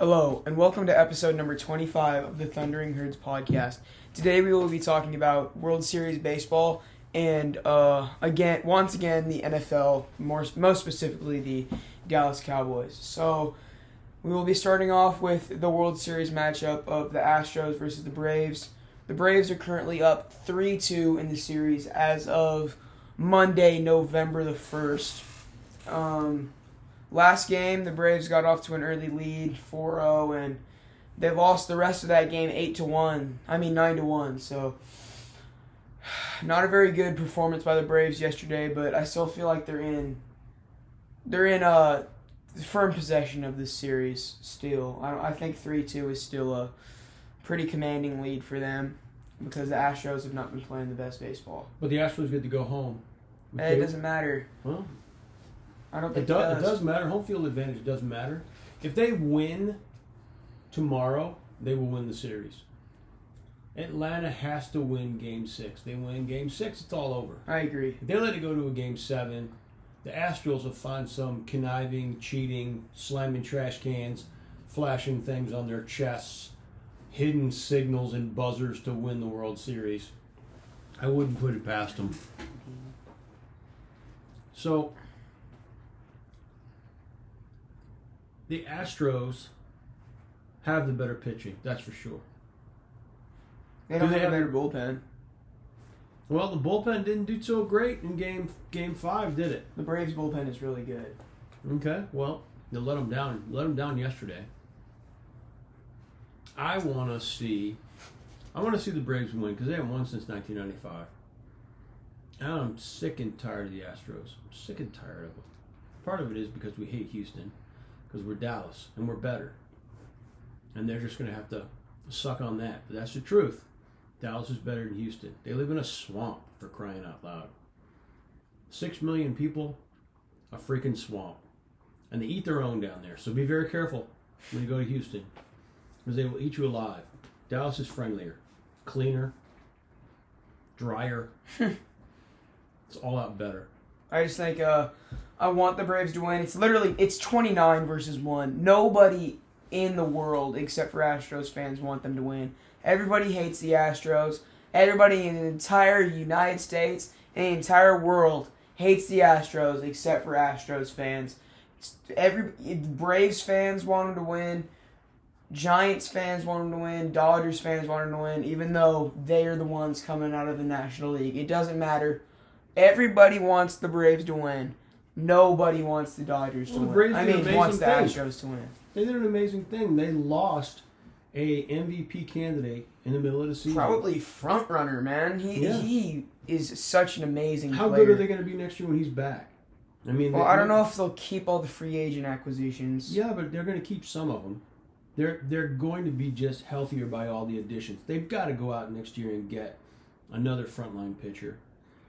Hello, and welcome to episode number 25 of the Thundering Herds podcast. Today we will be talking about World Series baseball and, uh, again, once again, the NFL, more most specifically the Dallas Cowboys. So we will be starting off with the World Series matchup of the Astros versus the Braves. The Braves are currently up 3 2 in the series as of Monday, November the 1st. Um, last game, the Braves got off to an early lead, 4 0, and they lost the rest of that game 8 to 1. I mean, 9 to 1. So, not a very good performance by the Braves yesterday, but I still feel like they're in. They're in uh, firm possession of this series still. I, I think 3 2 is still a pretty commanding lead for them because the Astros have not been playing the best baseball. But the Astros get to go home. It doesn't matter. Well, I don't it think does, it it does. does matter. Home field advantage does matter. If they win tomorrow, they will win the series. Atlanta has to win game six. They win game six, it's all over. I agree. If they let it go to a game seven, the Astros will find some conniving, cheating, slamming trash cans, flashing things on their chests, hidden signals and buzzers to win the World Series. I wouldn't put it past them. So, the Astros have the better pitching, that's for sure. They don't Do they have a better bullpen. Well, the bullpen didn't do so great in game game five, did it? The Braves bullpen is really good. Okay, well, they let them down. Let them down yesterday. I want to see. I want to see the Braves win because they haven't won since 1995. And I'm sick and tired of the Astros. I'm sick and tired of them. Part of it is because we hate Houston, because we're Dallas and we're better, and they're just going to have to suck on that. But that's the truth. Dallas is better than Houston. They live in a swamp for crying out loud. Six million people, a freaking swamp and they eat their own down there. So be very careful when you go to Houston, because they will eat you alive. Dallas is friendlier, cleaner, drier. it's all out better. I just think uh, I want the Braves to win. It's literally it's 29 versus 1. Nobody in the world except for Astros fans want them to win. Everybody hates the Astros. Everybody in the entire United States and the entire world hates the Astros except for Astros fans. Every Braves fans want them to win. Giants fans want them to win. Dodgers fans want them to win, even though they are the ones coming out of the National League. It doesn't matter. Everybody wants the Braves to win. Nobody wants the Dodgers to Well, the win. I mean, wants the amazing Astros to win. They did an amazing thing. They lost a MVP candidate in the middle of the season. Probably front runner, man. He Yeah. he is such an amazing How player. good are they going to be next year when he's back? I mean, Well, they- I don't know if they'll keep all the free agent acquisitions. Yeah, but they're going to keep some of them. They're they're going to be just healthier by all the additions. They've got to go out next year and get another frontline pitcher.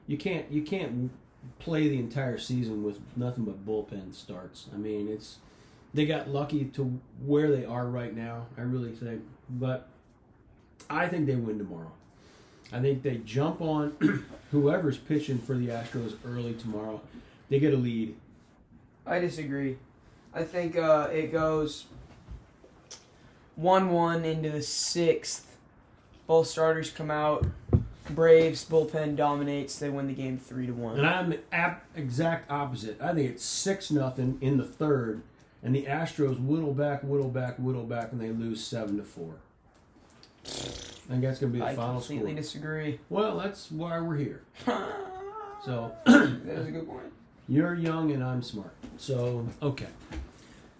You can't you can't play the entire season with nothing but bullpen starts. I mean, it's they got lucky to where they are right now. I really think, but I think they win tomorrow. I think they jump on whoever's pitching for the Astros early tomorrow. They get a lead. I disagree. I think uh, it goes one-one into the sixth. Both starters come out. Braves bullpen dominates. They win the game three to one. And I'm the ap- exact opposite. I think it's six nothing in the third, and the Astros whittle back, whittle back, whittle back, and they lose seven to four. I think that's going to be the I final completely score. disagree. Well, that's why we're here. So that is a good point. you're young and I'm smart. So okay.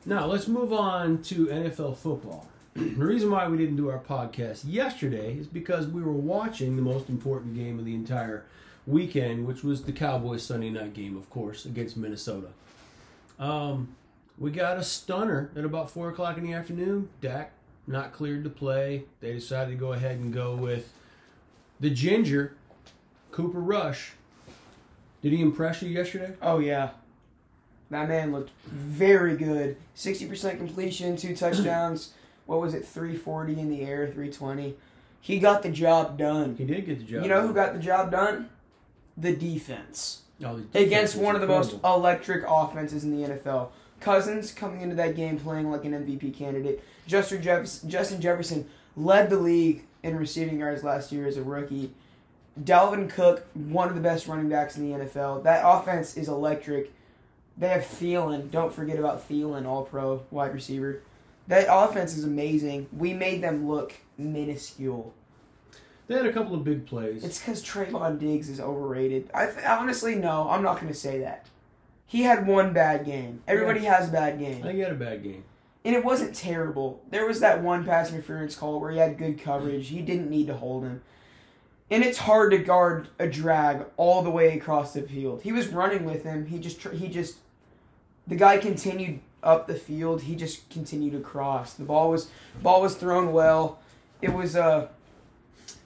Now let's move on to NFL football. the reason why we didn't do our podcast yesterday is because we were watching the most important game of the entire weekend, which was the Cowboys Sunday night game, of course, against Minnesota. Um, we got a stunner at about four o'clock in the afternoon. Dak not cleared to play. They decided to go ahead and go with the ginger, Cooper Rush. Did he impress you yesterday? Oh yeah, that man looked very good. Sixty percent completion, two touchdowns. What was it? Three forty in the air, three twenty. He got the job done. He did get the job. You know who got the job done? The defense. Oh, the defense Against one of the most electric offenses in the NFL. Cousins coming into that game playing like an MVP candidate. Justin Jefferson, Justin Jefferson led the league in receiving yards last year as a rookie. Dalvin Cook, one of the best running backs in the NFL. That offense is electric. They have Thielen. Don't forget about Thielen, all pro wide receiver. That offense is amazing. We made them look minuscule. They had a couple of big plays. It's because Trevon Diggs is overrated. I th- honestly no, I'm not going to say that. He had one bad game. Everybody has a bad I game, think he had a bad game. and it wasn't terrible. There was that one pass interference call where he had good coverage. He didn't need to hold him, and it's hard to guard a drag all the way across the field. He was running with him. He just tr- he just the guy continued up the field. He just continued to cross. The ball was ball was thrown well. It was uh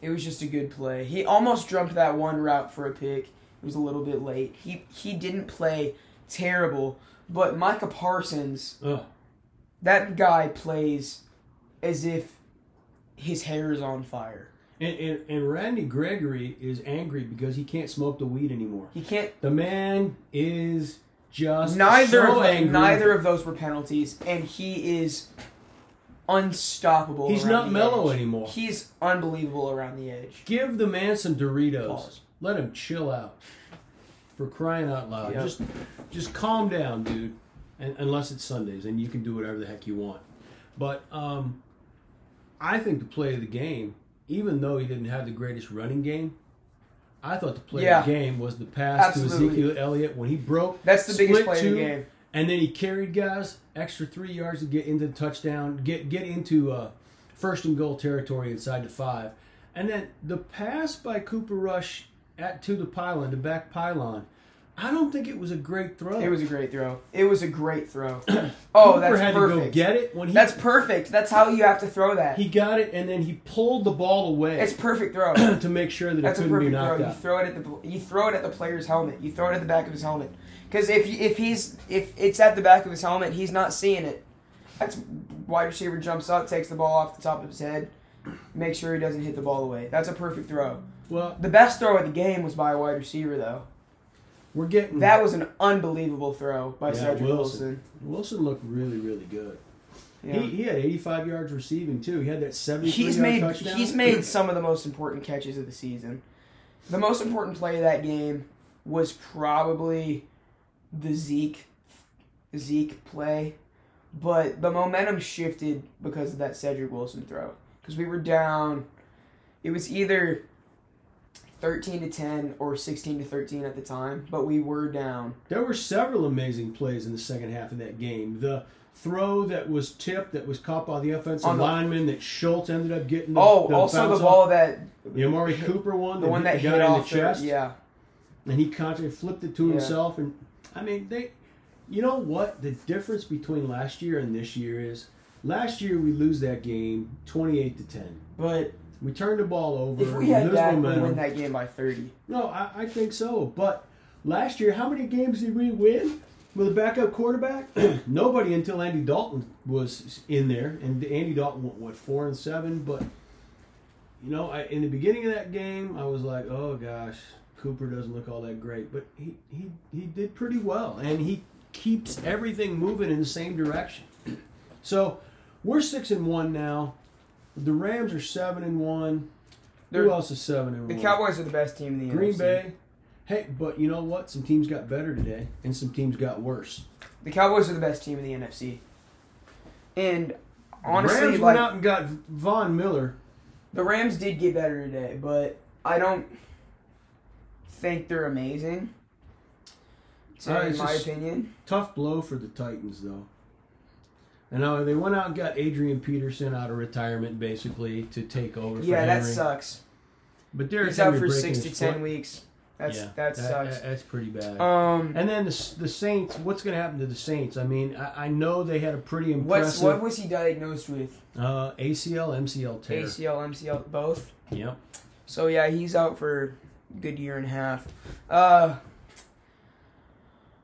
it was just a good play. He almost jumped that one route for a pick. It was a little bit late. He he didn't play terrible, but Micah Parsons, Ugh. that guy plays as if his hair is on fire. And, and, and Randy Gregory is angry because he can't smoke the weed anymore. He can't. The man is just Neither so of neither of those were penalties, and he is unstoppable. He's not mellow edge. anymore. He's unbelievable around the edge. Give the man some Doritos. Pause. Let him chill out. For crying out loud. Yep. Just just calm down, dude. And unless it's Sundays and you can do whatever the heck you want. But um I think the play of the game, even though he didn't have the greatest running game, I thought the play Yeah. of the game was the pass Absolutely. to Ezekiel Elliott when he broke That's the biggest play two, of the game. and then he carried guys extra three yards to get into the touchdown, get get into uh, first and goal territory inside the five, and then the pass by Cooper Rush at to the pylon, the back pylon. I don't think it was a great throw. It was a great throw. It was a great throw. Oh, that's had to go perfect. get it when he That's perfect. That's how you have to throw that. he got it, and then he pulled the ball away It's perfect throw. to make sure that That's it couldn't be perfect throw. knocked You out. throw it at the you throw it at the player's helmet. You throw it at the back of his helmet. Because if if he's if it's at the back of his helmet, he's not seeing it. That's wide receiver jumps up, takes the ball off the top of his head, make sure he doesn't hit the ball away. That's a perfect throw. Well, The best throw of the game was by a wide receiver though. We're getting mm-hmm. That was an unbelievable throw by Yeah, Cedric Wilson. Wilson. Wilson looked really really good. Yeah. He, he had 85 yards receiving too. He had that 73 he's made touchdown. he's made some of the most important catches of the season. The most important play of that game was probably the Zeke Zeke play, but the momentum shifted because of that Cedric Wilson throw. Because we were down, it was either thirteen to ten or sixteen to thirteen at the time, but we were down. There were several amazing plays in the second half of that game. The throw that was tipped, that was caught by the offensive the- lineman, that Schultz ended up getting. The, Oh, the also the ball off. that the Amari Cooper one, the one that hit the in the chest, yeah. and he constantly flipped it to Yeah. himself. And I mean, they, you know what? The difference between last year and this year is, last year we lose that game twenty-eight to ten. But We turned the ball over. if we had that, we win that game by thirty. No, I, I think so. But last year, how many games did we win with a backup quarterback? Nobody until Andy Dalton was in there, and Andy Dalton went what four and seven. But you know, I, in the beginning of that game, I was like, oh gosh, Cooper doesn't look all that great, but he he he did pretty well, and he keeps everything moving in the same direction. So we're six and one now. The Rams are seven and one. They're- else is seven and The one? The Cowboys are the best team in the Green NFC. Bay. Hey, but you know what? Some teams got better today, and some teams got worse. The Cowboys are the best team in the NFC. And honestly, Rams like went out and got Von Miller. the Rams did get better today, but I don't think they're amazing. So, Uh, in my opinion, Tough blow for the Titans, though. And now they went out and got Adrian Peterson out of retirement, basically, to take over. For yeah, that Henry. sucks. But Derrick He's out for six to ten foot. weeks. That's yeah, that sucks. that's pretty bad. um, and then the the Saints. What's going to happen to the Saints? I mean, I, I know they had a pretty what's impressive what was he diagnosed with? uh, ACL, MCL tear. ACL, MCL, both. Yep. So yeah, he's out for a good year and a half. Uh,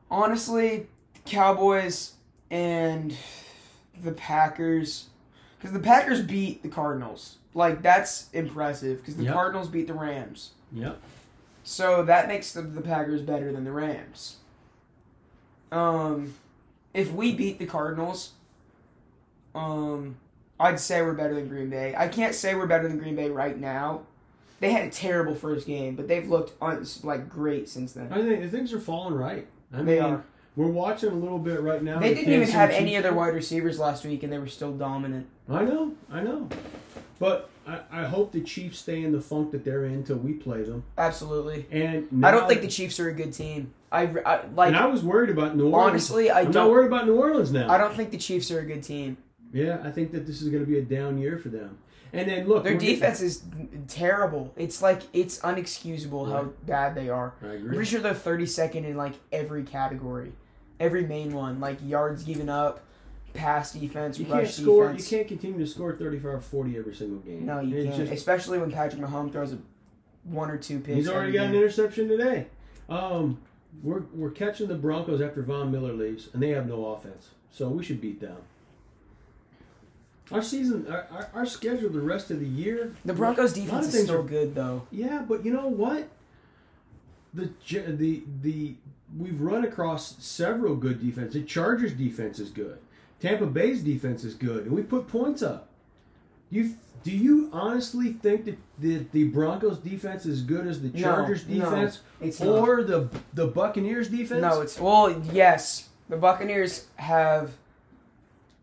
honestly, Cowboys and the Packers, because the Packers beat the Cardinals. Like that's impressive because the Yep. Cardinals beat the Rams. Yep. So that makes the, the Packers better than the Rams. Um, if we beat the Cardinals, um, I'd say we're better than Green Bay. I can't say we're better than Green Bay right now. They had a terrible first game, but they've looked un- like great since then. I think things are falling right. I They mean, are. We're watching a little bit right now. They the didn't even have any Chiefs. other wide receivers last week, and they were still dominant. I know, I know. But I, I hope the Chiefs stay in the funk that they're in until we play them. Absolutely. And I don't think the Chiefs are a good team. I, I like and I was worried about New Orleans. honestly, I I'm not don't. worried about New Orleans now. I don't think the Chiefs are a good team. Yeah, I think that this is going to be a down year for them. And then look, Their defense is terrible. It's like it's unexcusable how bad they are. I I'm pretty sure they're 32nd in like every category, every main one, like yards given up, pass defense, You rush can't score. defense. You can't continue to score 35 40 every single game. No, you It's can't. just- Especially when Patrick Mahomes throws a one or two picks. he's already got an interception today. Um, we're we're catching the Broncos after Von Miller leaves, and they have no offense, so we should beat them. Our season, our, our, our schedule, the rest of the year. The Broncos a lot of defense is still are- good though. Yeah, but you know what? The the the we've run across several good defenses. The Chargers defense is good. Tampa Bay's defense is good, and we put points up. You do you honestly think that the, the Broncos defense is good as the Chargers no, defense not. or the the Buccaneers defense? No, it's well, yes. The Buccaneers have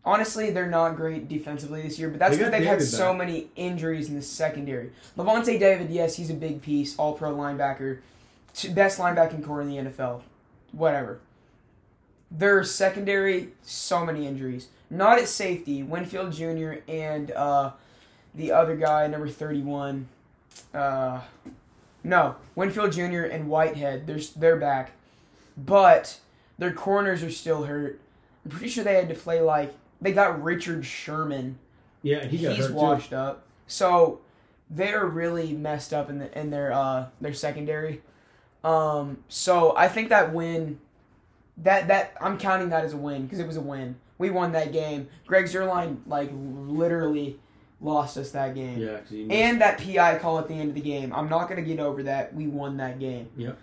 honestly they're not great defensively this year, but that's because got they've had so back. many injuries in the secondary. Lavonte David, yes, he's a big piece, all pro linebacker, best linebacking core in the NFL. Whatever. Their secondary, so many injuries. Not at safety, Winfield Jr. and uh, the other guy, number thirty-one. Uh, no, Winfield Jr. and Whitehead. They're they're back, but their corners are still hurt. I'm pretty sure they had to play like they got Richard Sherman. yeah, he got He's hurt washed up, so they're really messed up in the in their uh their secondary. Um, so I think that win, that that I'm counting that as a win because it was a win. We won that game. Greg Zuerlein like literally lost us that game. Yeah, 'cause he missed- And that PI call at the end of the game. I'm not going to get over that. We won that game. Yep.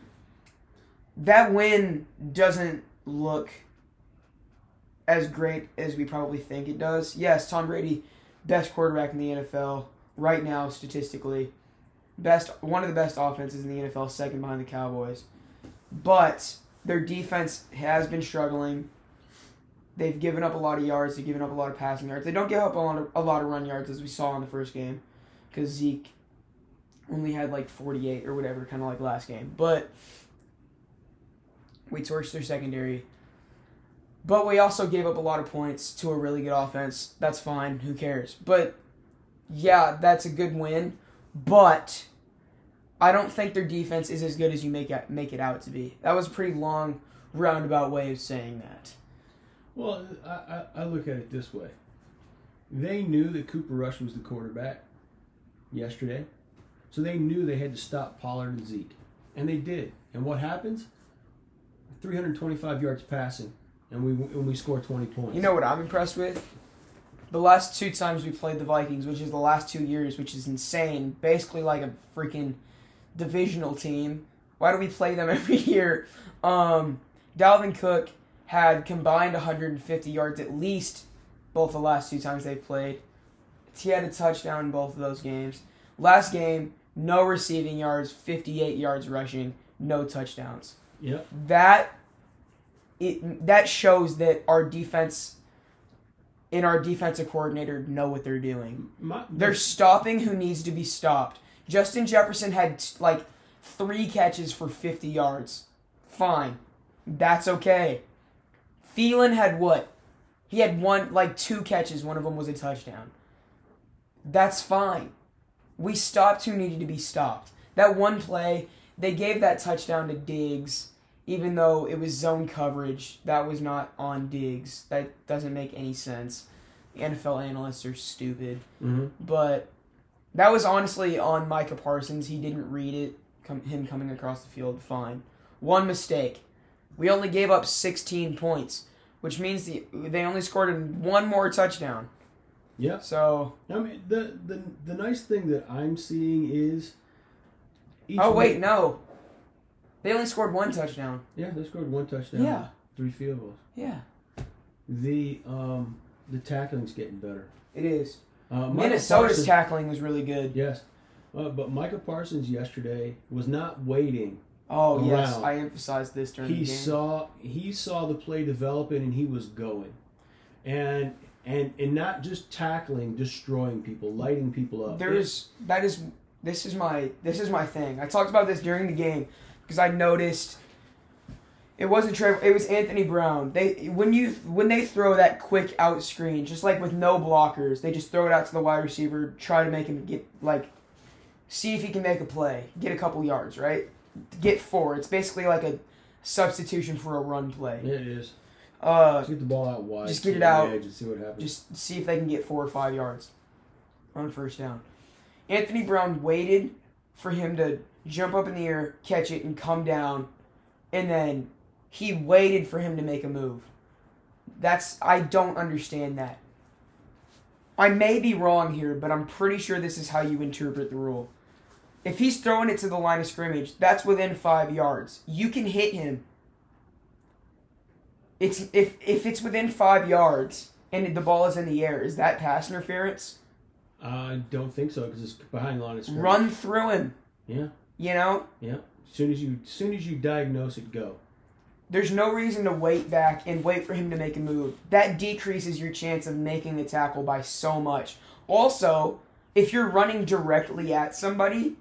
That win doesn't look as great as we probably think it does. Yes, Tom Brady, best quarterback in the NFL right now statistically. Best one of the best offenses in the NFL, second behind the Cowboys. But their defense has been struggling. They've given up a lot of yards. They've given up a lot of passing yards. They don't give up a lot of, a lot of run yards as we saw in the first game, because Zeke only had like 48 or whatever, kind of like last game. But we torched their secondary. But we also gave up a lot of points to a really good offense. That's fine. Who cares? But yeah, that's a good win. But I don't think their defense is as good as you make it, make it out to be. That was a pretty long roundabout way of saying that. Well, I, I, I look at it this way. They knew that Cooper Rush was the quarterback yesterday. So they knew they had to stop Pollard and Zeke. And they did. And what happens? 325 yards passing. And we and we score 20 points. You know what I'm impressed with? The last two times we played the Vikings, which is the last two years, which is insane. Basically like a freaking divisional team. Why do we play them every year? Um, Dalvin Cook had combined 150 yards at least both the last two times they've played. He had a touchdown in both of those games. Last game, no receiving yards, 58 yards rushing, no touchdowns Yep. that it that shows that our defense and our defensive coordinator know what they're doing. My, They're stopping who needs to be stopped. Justin Jefferson had like three catches for 50 yards. Fine. That's okay. Thielen had what? He had one like two catches, one of them was a touchdown. That's fine. We stopped who needed to be stopped. That one play, they gave that touchdown to Diggs even though it was zone coverage, that was not on Diggs. That doesn't make any sense. The NFL analysts are stupid. Mhm. But that was honestly on Micah Parsons. He didn't read it. Com- him coming across the field, fine. One mistake. We only gave up 16 points, which means the, they only scored in one more touchdown. Yeah. So, I mean, the, the the nice thing that I'm seeing is. each oh wait, week- no, they only scored one touchdown. Yeah, they scored one touchdown. Yeah, Three field goals. yeah. the um, the tackling's getting better. It is. Uh, Minnesota's Parsons- tackling was really good. Yes. Uh, but Michael Parsons yesterday was not waiting. Oh yes, I emphasized this during He the game. He saw he saw the play developing and he was going. And and and not just tackling, destroying people, lighting people up. There's that is this is my this is my thing. I talked about this during the game because I noticed it wasn't Trevor. It was Anthony Brown. They when you when they throw that quick out screen, just like with no blockers, they just throw it out to the wide receiver, try to make him get like see if he can make a play, get a couple yards, right? Get four. It's basically like a substitution for a run play. Yeah, it is. Uh, Just get the ball out wide. Just get it out. edge and see what happens. just see if they can get four or five yards on first down. Anthony Brown waited for him to jump up in the air, catch it, and come down, and then he waited for him to make a move. That's I don't understand that. I may be wrong here, but I'm pretty sure this is how you interpret the rule. If he's throwing it to the line of scrimmage, that's within five yards. You can hit him. It's if if it's within five yards and the ball is in the air, is that pass interference? I don't think so because it's behind the line of scrimmage. Run through him. Yeah, You know, yeah. As soon as you, as soon as you diagnose it, go. there's no reason to wait back and wait for him to make a move. That decreases your chance of making the tackle by so much. Also, if you're running directly at somebody,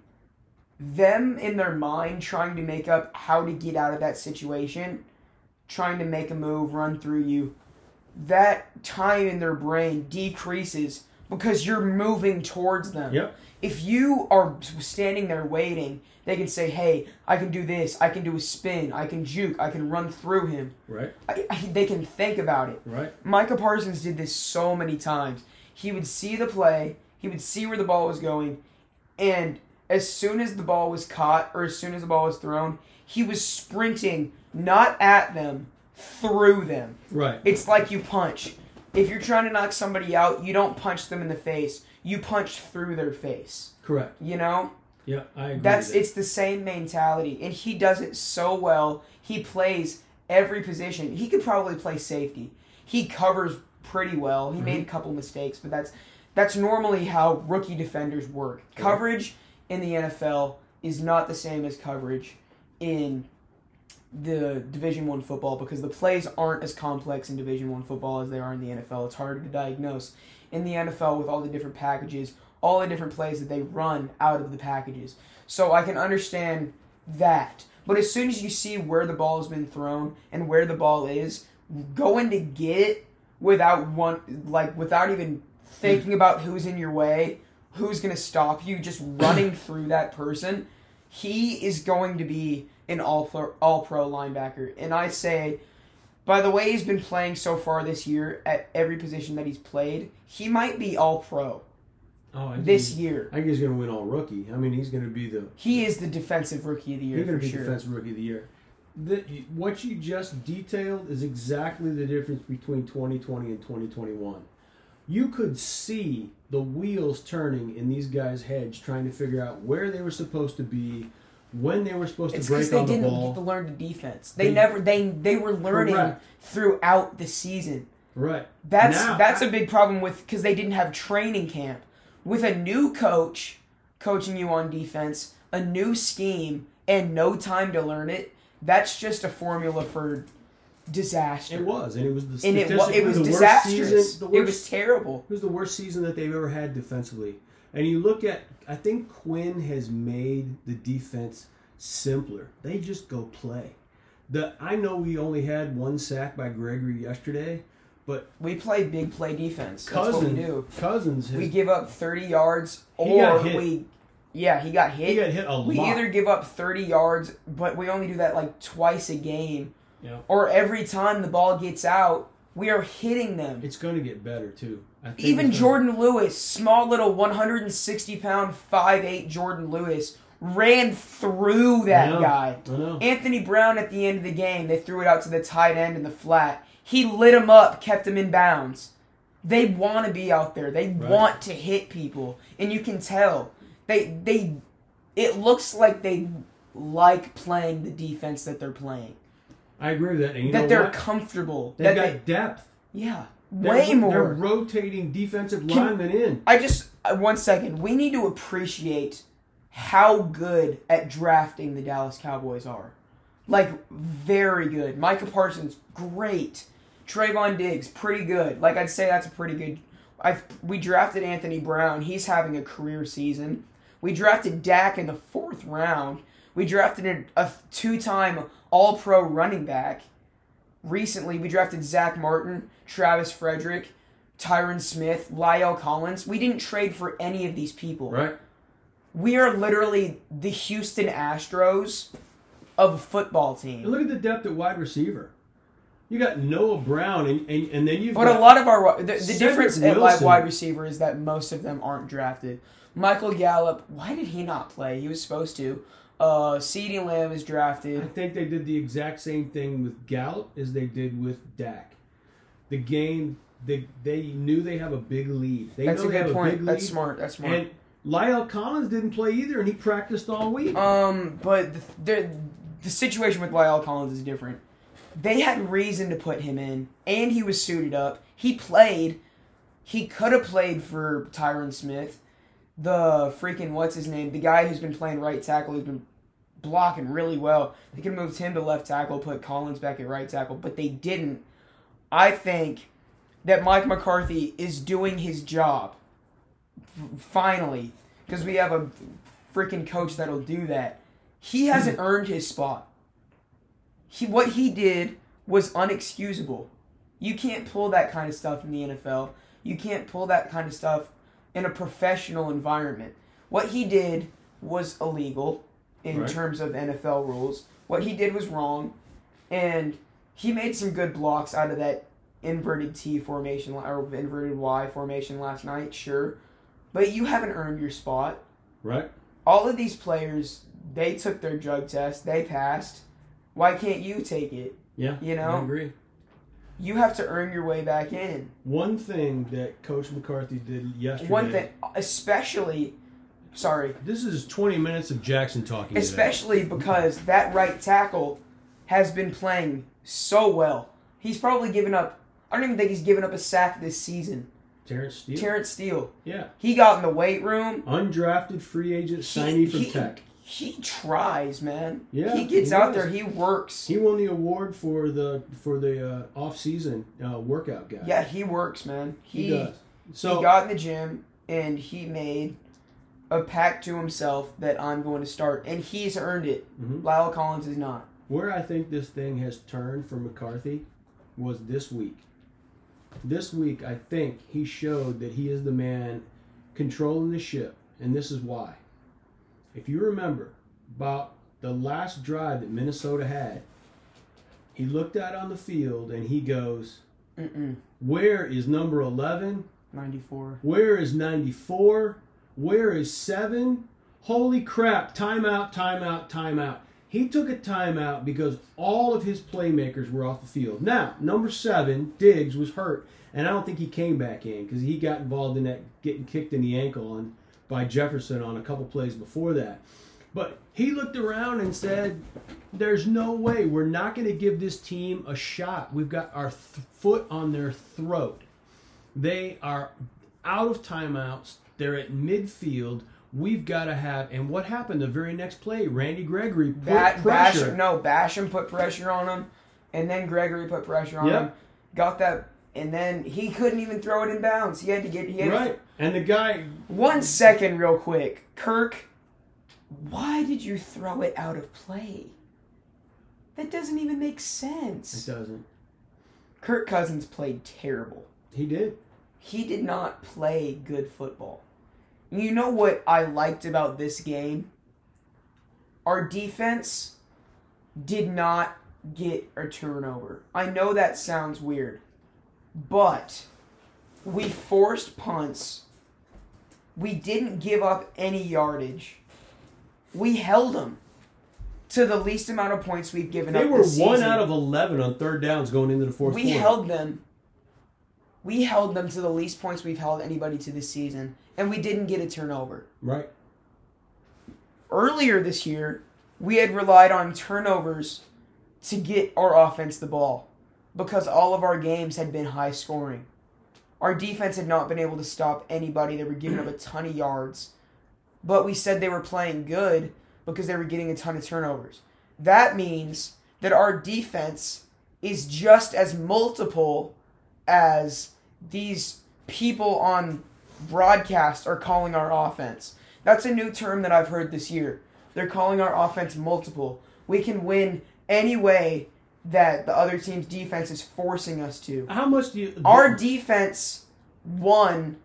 them in their mind trying to make up how to get out of that situation, trying to make a move, run through you, that time in their brain decreases because you're moving towards them. Yep. If you are standing there waiting, they can say, "Hey, I can do this. I can do a spin. I can juke. I can run through him." Right. I, I, they can think about it. Right. Micah Parsons did this so many times. He would see the play, he would see where the ball was going, and as soon as the ball was caught or as soon as the ball was thrown, he was sprinting not at them, through them. Right. It's like you punch. If you're trying to knock somebody out, you don't punch them in the face. You punch through their face. Correct. You know? Yeah, I agree. That's it's the same mentality, and he does it so well. He plays every position. He could probably play safety. He covers pretty well. He made mm-hmm. a couple mistakes, but that's that's normally how rookie defenders work. Coverage in the NFL is not the same as coverage in the Division One football because the plays aren't as complex in Division One football as they are in the NFL. It's harder to diagnose in the NFL with all the different packages, all the different plays that they run out of the packages. So I can understand that. But as soon as you see where the ball has been thrown and where the ball is, going to get it without one like without even thinking about who's in your way, who's going to stop you, just running through that person, he is going to be an all pro, all pro linebacker. And I say by the way he's been playing so far this year at every position that he's played, he might be all pro oh, this year. I think he's going to win all rookie. I mean, he's going to be the He is the defensive rookie of the year He's going to be sure. defensive rookie of the year. The, what you just detailed is exactly the difference between 2020 and 2021. You could see the wheels turning in these guys' heads, trying to figure out where they were supposed to be, when they were supposed It's to break they on the didn't ball. get to learn the defense. They, They- never they they were learning Correct. throughout the season. right. That's Now- that's a big problem with because they didn't have training camp. With a new coach coaching you on defense, a new scheme, and no time to learn it, that's just a formula for disaster. It was, and it was the and it was, it was the worst disastrous. season- the it was terrible. It was the worst season that they've ever had defensively. And you look at, I think Quinn has made the defense simpler. They just go play. The I know we only had one sack by Gregory yesterday, but We play big play defense. That's what we do. Cousins, has, We give up thirty yards, or we, yeah, he got hit. he got hit a We lot. We either give up 30 yards, but we only do that like twice a game, Yeah. or every time the ball gets out, we are hitting them. It's going to get better too. I think Even it's gonna- Jourdan Lewis, small little 160 pound, 5'8 Jourdan Lewis, ran through I that know, guy. I know. Anthony Brown at the end of the game, they threw it out to the tight end in the flat. He lit him up, kept him in bounds. They want to be out there. They Right. want to hit people, and you can tell. They they it looks like they like playing the defense that they're playing. I agree with that. And you that know they're what? comfortable. They've that got they, depth. Yeah, They're- way They're more. rotating defensive Can- linemen in. I just uh, one second. We need to appreciate how good at drafting the Dallas Cowboys are. Like very good. Micah Parsons, great. Trevon Diggs, pretty good. Like I'd say that's a pretty good. I've we drafted Anthony Brown. He's having a career season. We drafted Dak in the fourth round. We drafted a, a two-time All-Pro running back. Recently, we drafted Zack Martin, Travis Frederick, Tyron Smith, Lyle Collins. We didn't trade for any of these people. Right. We are literally the Houston Astros of a football And team. look at the depth at wide receiver. You got Noah Brown, and, and, and then you've But got a lot of our the, the difference at wide receiver is that most of them aren't drafted. Michael Gallup, why did he not play? He was supposed to. Uh, CeeDee Lamb is drafted. I think they did the exact same thing with Gallup as they did with Dak. The game, they they knew they have a big lead. They That's a they have good a point. big That's smart. That's smart. And Lyle Collins didn't play either, and he practiced all week. Um, but the, the the situation with Lyle Collins is different. They had reason to put him in, and he was suited up. He played. He could have played for Tyron Smith, the freaking what's his name, the guy who's been playing right tackle, who's been blocking really well. They could have moved him to left tackle, put Collins back at right tackle, but they didn't. I think that Mike McCarthy is doing his job. F- finally, because we have a freaking coach that'll do that. He hasn't hmm. earned his spot. He what he did was unexcusable. You can't pull that kind of stuff in the NFL. You can't pull that kind of stuff in a professional environment. What he did was illegal in Right. terms of NFL rules. What he did was wrong, and he made some good blocks out of that inverted T formation or inverted Y formation last night. Sure, but you haven't earned your spot right? all of these players they took their drug test they passed why can't you take it Yeah, You know? I agree. You have to earn your way back in One thing that Coach McCarthy did yesterday. one thing especially sorry This is 20 minutes of Jackson talking. today. especially because that right tackle has been playing so well he's probably given up i don't even think he's given up a sack this season Terence Steele. terence steele yeah, he got in the weight room undrafted free agent signee from Tech. He tries man Yeah, he gets he out does. there he works He won the award for the for the uh, off season uh, workout guy. yeah he works man he, does. So he got in the gym and he made a pact to himself that I'm going to start, and he's earned it. Mhm. Lyle Collins is not. where I think this thing has turned for McCarthy was this week. This week, I think he showed that he is the man controlling the ship, and this is why. If you remember about the last drive that Minnesota had, he looked out on the field and he goes, Mm-mm. Where is number 11? 94. Where is 94? Where is 7? Holy crap, timeout, timeout, timeout. He took a timeout because all of his playmakers were off the field. Now, number 7, Diggs, was hurt, and I don't think he came back in because he got involved in that getting kicked in the ankle on, by Jefferson on a couple plays before that. But he looked around and said, There's no way. We're not going to give this team a shot. We've got our th- foot on their throat. They are out of timeouts. They're at midfield. We've got to have. And what happened the very next play? Randy Gregory put Bash, pressure. no, Basham put pressure on him, and then Gregory put pressure on Yeah. him. Got that, and then he couldn't even throw it in bounds. He had to get. He had Right. And the guy. One second, real quick, Kirk. Why did you throw it out of play? That doesn't even make sense. It doesn't. Kirk Cousins played terrible. He did. he did not play good football. You know what I liked about this game? Our defense did not get a turnover. I know that sounds weird, but we forced punts. We didn't give up any yardage. We held them to the least amount of points we've given They up. were this one out of 11 on third downs going into the fourth We quarter. held them. We held them to the least points we've held anybody to this season, and we didn't get a turnover. Right. Earlier this year, we had relied on turnovers to get our offense the ball. Because all of our games had been high scoring. Our defense had not been able to stop anybody. They were giving up a ton of yards. But we said they were playing good because they were getting a ton of turnovers. That means that our defense is just as multiple as these people on broadcast are calling our offense. That's a new term that I've heard this year. They're calling our offense multiple. We can win any way that the other team's defense is forcing us to. How much do you? Our defense won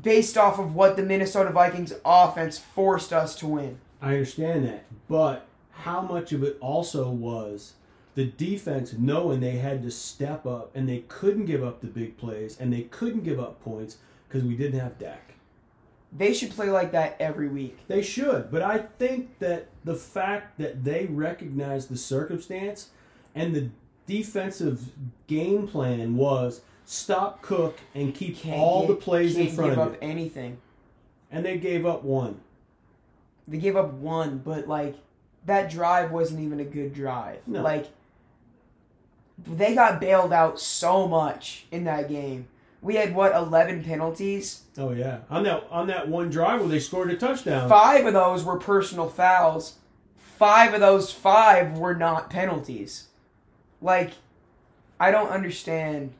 based off of what the Minnesota Vikings offense forced us to win. I understand that, but how much of it also was the defense knowing they had to step up and they couldn't give up the big plays and they couldn't give up points because we didn't have Dak. They should play like that every week. They should, but I think that the fact that they recognize the circumstance and the defensive game plan was stop Cook and keep Can't all gi- the plays in can't front give of up you. anything. And they gave up one. They gave up one, but like that drive wasn't even a good drive. No. Like they got bailed out so much in that game. We had what eleven penalties. Oh yeah, on that on that one drive where they scored a touchdown. Five of those were personal fouls. Five of those five were not penalties. Like, I don't understand.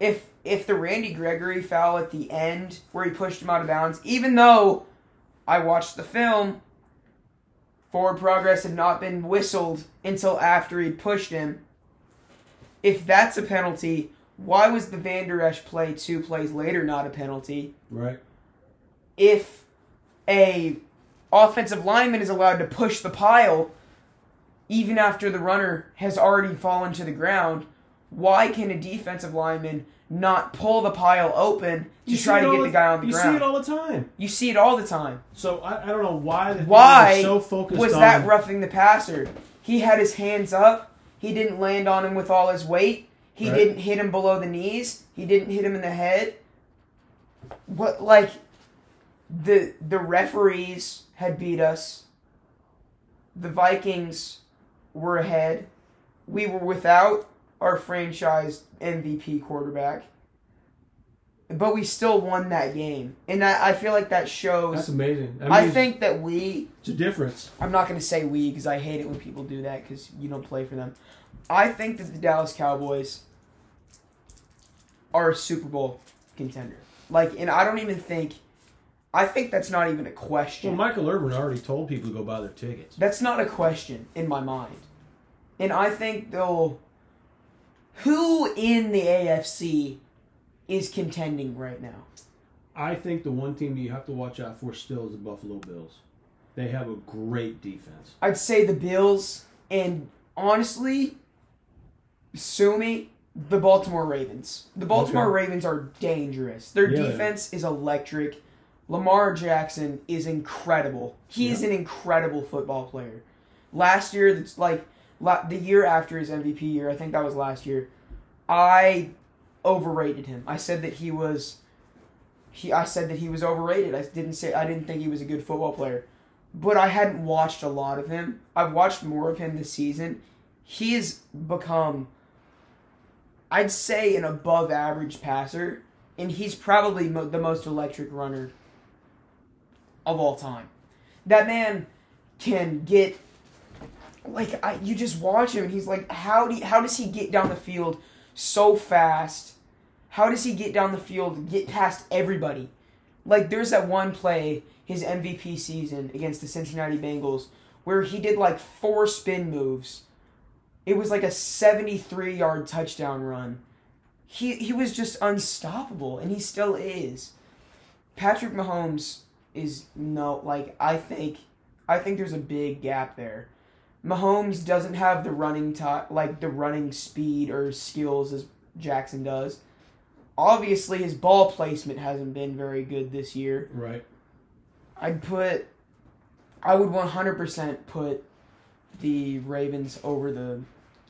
If if the Randy Gregory foul at the end where he pushed him out of bounds, even though I watched the film, forward progress had not been whistled until after he pushed him. If that's a penalty, why was the Vander Esch play two plays later not a penalty? Right. if a offensive lineman is allowed to push the pile even after the runner has already fallen to the ground, why can a defensive lineman not pull the pile open to You try to get the guy on the you ground? You see it all the time. you see it all the time. So I, I don't know why the Why so focused Was on that roughing the passer? He had his hands up. He didn't land on him with all his weight. He Right. didn't hit him below the knees. He didn't hit him in the head. What like the the referees had beat us. The Vikings were ahead. We were without our franchise MVP quarterback. But we still won that game. And I, I feel like that shows That's amazing. I, mean, I think that we it's a difference. I'm not going to say we because I hate it when people do that because you don't play for them. I think that the Dallas Cowboys are a Super Bowl contender. Like, and I don't even think, I think that's not even a Well, question. Michael Irvin already told people to go buy their tickets. That's not a question in my mind. And I think they'll. Who in the AFC is contending right now? I think the one team you have to watch out for still is the Buffalo Bills. They have a great defense. I'd say the Bills and honestly, sue me, the Baltimore Ravens. The Baltimore Okay. Ravens are dangerous. Their Yeah. defense is electric. Lamar Jackson is incredible. He is an incredible football player. Last year, that's like la- the year after his MVP year. I think that was last year. I overrated him. I said that he was. He, I said that he was overrated. I didn't say I didn't think he was a good football player but I hadn't watched a lot of him. I've watched more of him this season. He has become, I'd say, an above average passer, and he's probably mo- the most electric runner of all time. That man can get, like, I, you just watch him, and he's like, how do you, how does he get down the field so fast? How does he get down the field, get past everybody? Like, there's that one play his MVP season against the Cincinnati Bengals where he did like four spin moves. It was like a 73 yard touchdown run. He he was just unstoppable and he still is. Patrick Mahomes is no like I think I think there's a big gap there. Mahomes doesn't have the running top like the running speed or skills as Jackson does. Obviously his ball placement hasn't been very good this year. Right. I'd put, I would 100% put the Ravens over the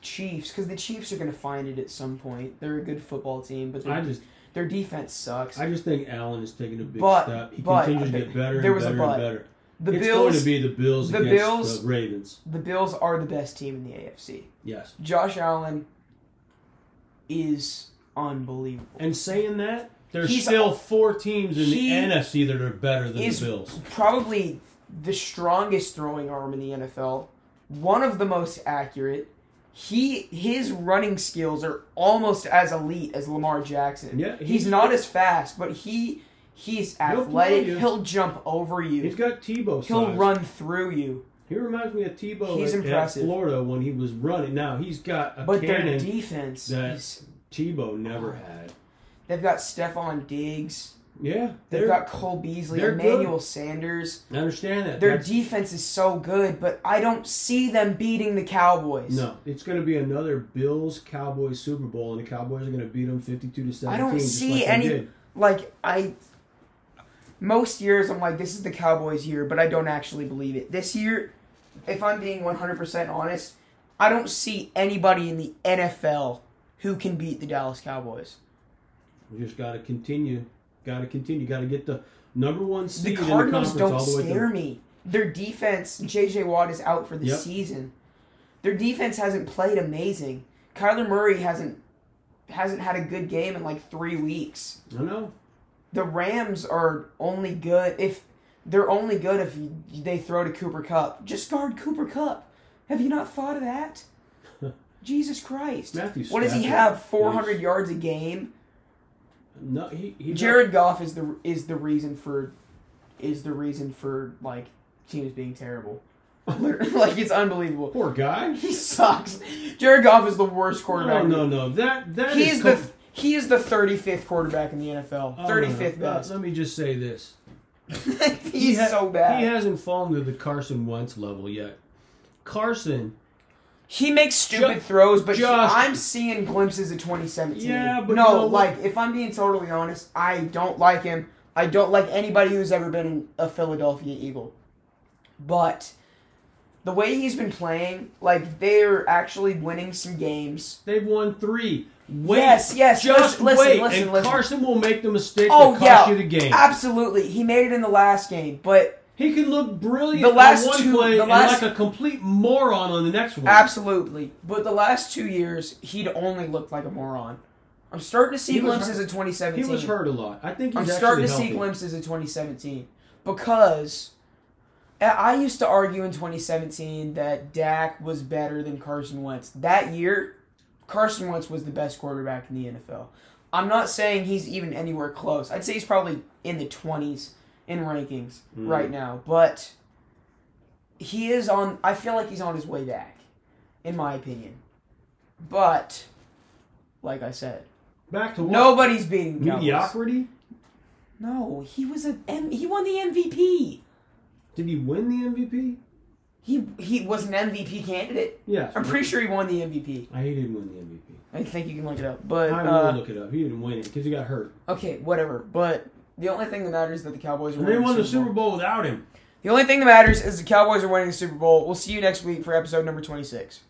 Chiefs because the Chiefs are going to find it at some point. They're a good football team, but I just their defense sucks. I just think Allen is taking a big But- step. He but- continues to get better there and was a better but. and better. the it's Bills, going to be the Bills the against Bills- the Ravens. the Bills are the best team in the AFC. Yes. Josh Allen is unbelievable. And saying that, there's He's still a- four teams in the NFC that are better than the Bills. Probably the strongest throwing arm in the NFL, one of the most accurate. He his running skills are almost as elite as Lamar Jackson. Yeah, he's, he's- not as fast, but he he's He'll athletic. He'll jump over you. He's got Tebow He'll size. run through you. He reminds me of Tebow He's at, at impressive. Florida when he was running. Now he's got a But their cannon defense that Tebow never had. they've got Stefon Diggs. Yeah, They've got Cole Beasley, Emmanuel Sanders. I understand that. Their That's- defense is so good, but I don't see them beating the Cowboys. no, it's going to be another Bills Cowboys Super Bowl, and the Cowboys are going to beat them fifty-two to seventeen. I don't see like any like I most years I'm like this is the Cowboys year, but I don't actually believe it. This year, if I'm being 100% honest, I don't see anybody in the NFL who can beat the Dallas Cowboys. We just got to continue. Got to continue. Got to get the number one seed in the Cardinals don't the way scare through. me. Their defense, JJ Watt is out for the Yep. season. Their defense hasn't played amazing. Kyler Murray hasn't hasn't had a good game in like 3 weeks. I know. the Rams are only good if they're only good if they throw to Cooper Kupp. Just guard Cooper Kupp. Have you not thought of that? Jesus Christ! Matthew What does he have? Four hundred yards a game. No, he, he Jared Goff is the is the reason for is the reason for like teams being terrible. Like it's unbelievable. Poor guy. He sucks. Jared Goff is the worst quarterback. No, no, no. That that He is is the com- he is the thirty fifth quarterback in the NFL. Oh, Thirty no, no. best. Let me just say this. He's He ha- so bad. He hasn't fallen to the Carson Wentz level yet. Carson, He makes stupid Ju- throws, but he- just- I'm seeing glimpses of 2017. Yeah, but no, what? like if I'm being totally honest, I don't like him. I don't like anybody who's ever been a Philadelphia Eagle. But the way he's been playing, like they're actually winning some games. they've won three. Wait, Yes, yes, Just listen, listen, wait, listen, and listen. Carson will make the mistake Oh that cost yeah, you the game. absolutely. He made it in the last game, but He can look brilliant The last on one two- play the and last- like a complete moron on the next one. absolutely. But the last two years, he'd only looked like a moron. I'm starting to see glimpses of 2017. He was hurt a lot. I think he's I'm starting to healthy. see glimpses of 2017 because I- I used to argue in 2017 that Dak was better than Carson Wentz. That year, Carson Wentz was the best quarterback in the NFL. I'm not saying he's even anywhere close. I'd say he's probably in the 20s in rankings Mm. right now, but he is on. I feel like he's on his way back, in my opinion. But, like I said, Back to what? nobody's beating the Cowboys. mediocrity. No, he was a M- he won the MVP. Did he win the MVP? He he was an MVP candidate. Yes. I'm pretty sure he won the MVP. I he didn't win the MVP. I think you can look it up. But I will uh, look it up. He didn't win it because he got hurt. okay, whatever. But the only thing that matters is that the Cowboys are And they winning won the Super Bowl. Bowl without him. The only thing that matters is the Cowboys are winning the Super Bowl. We'll see you next week for episode number 26.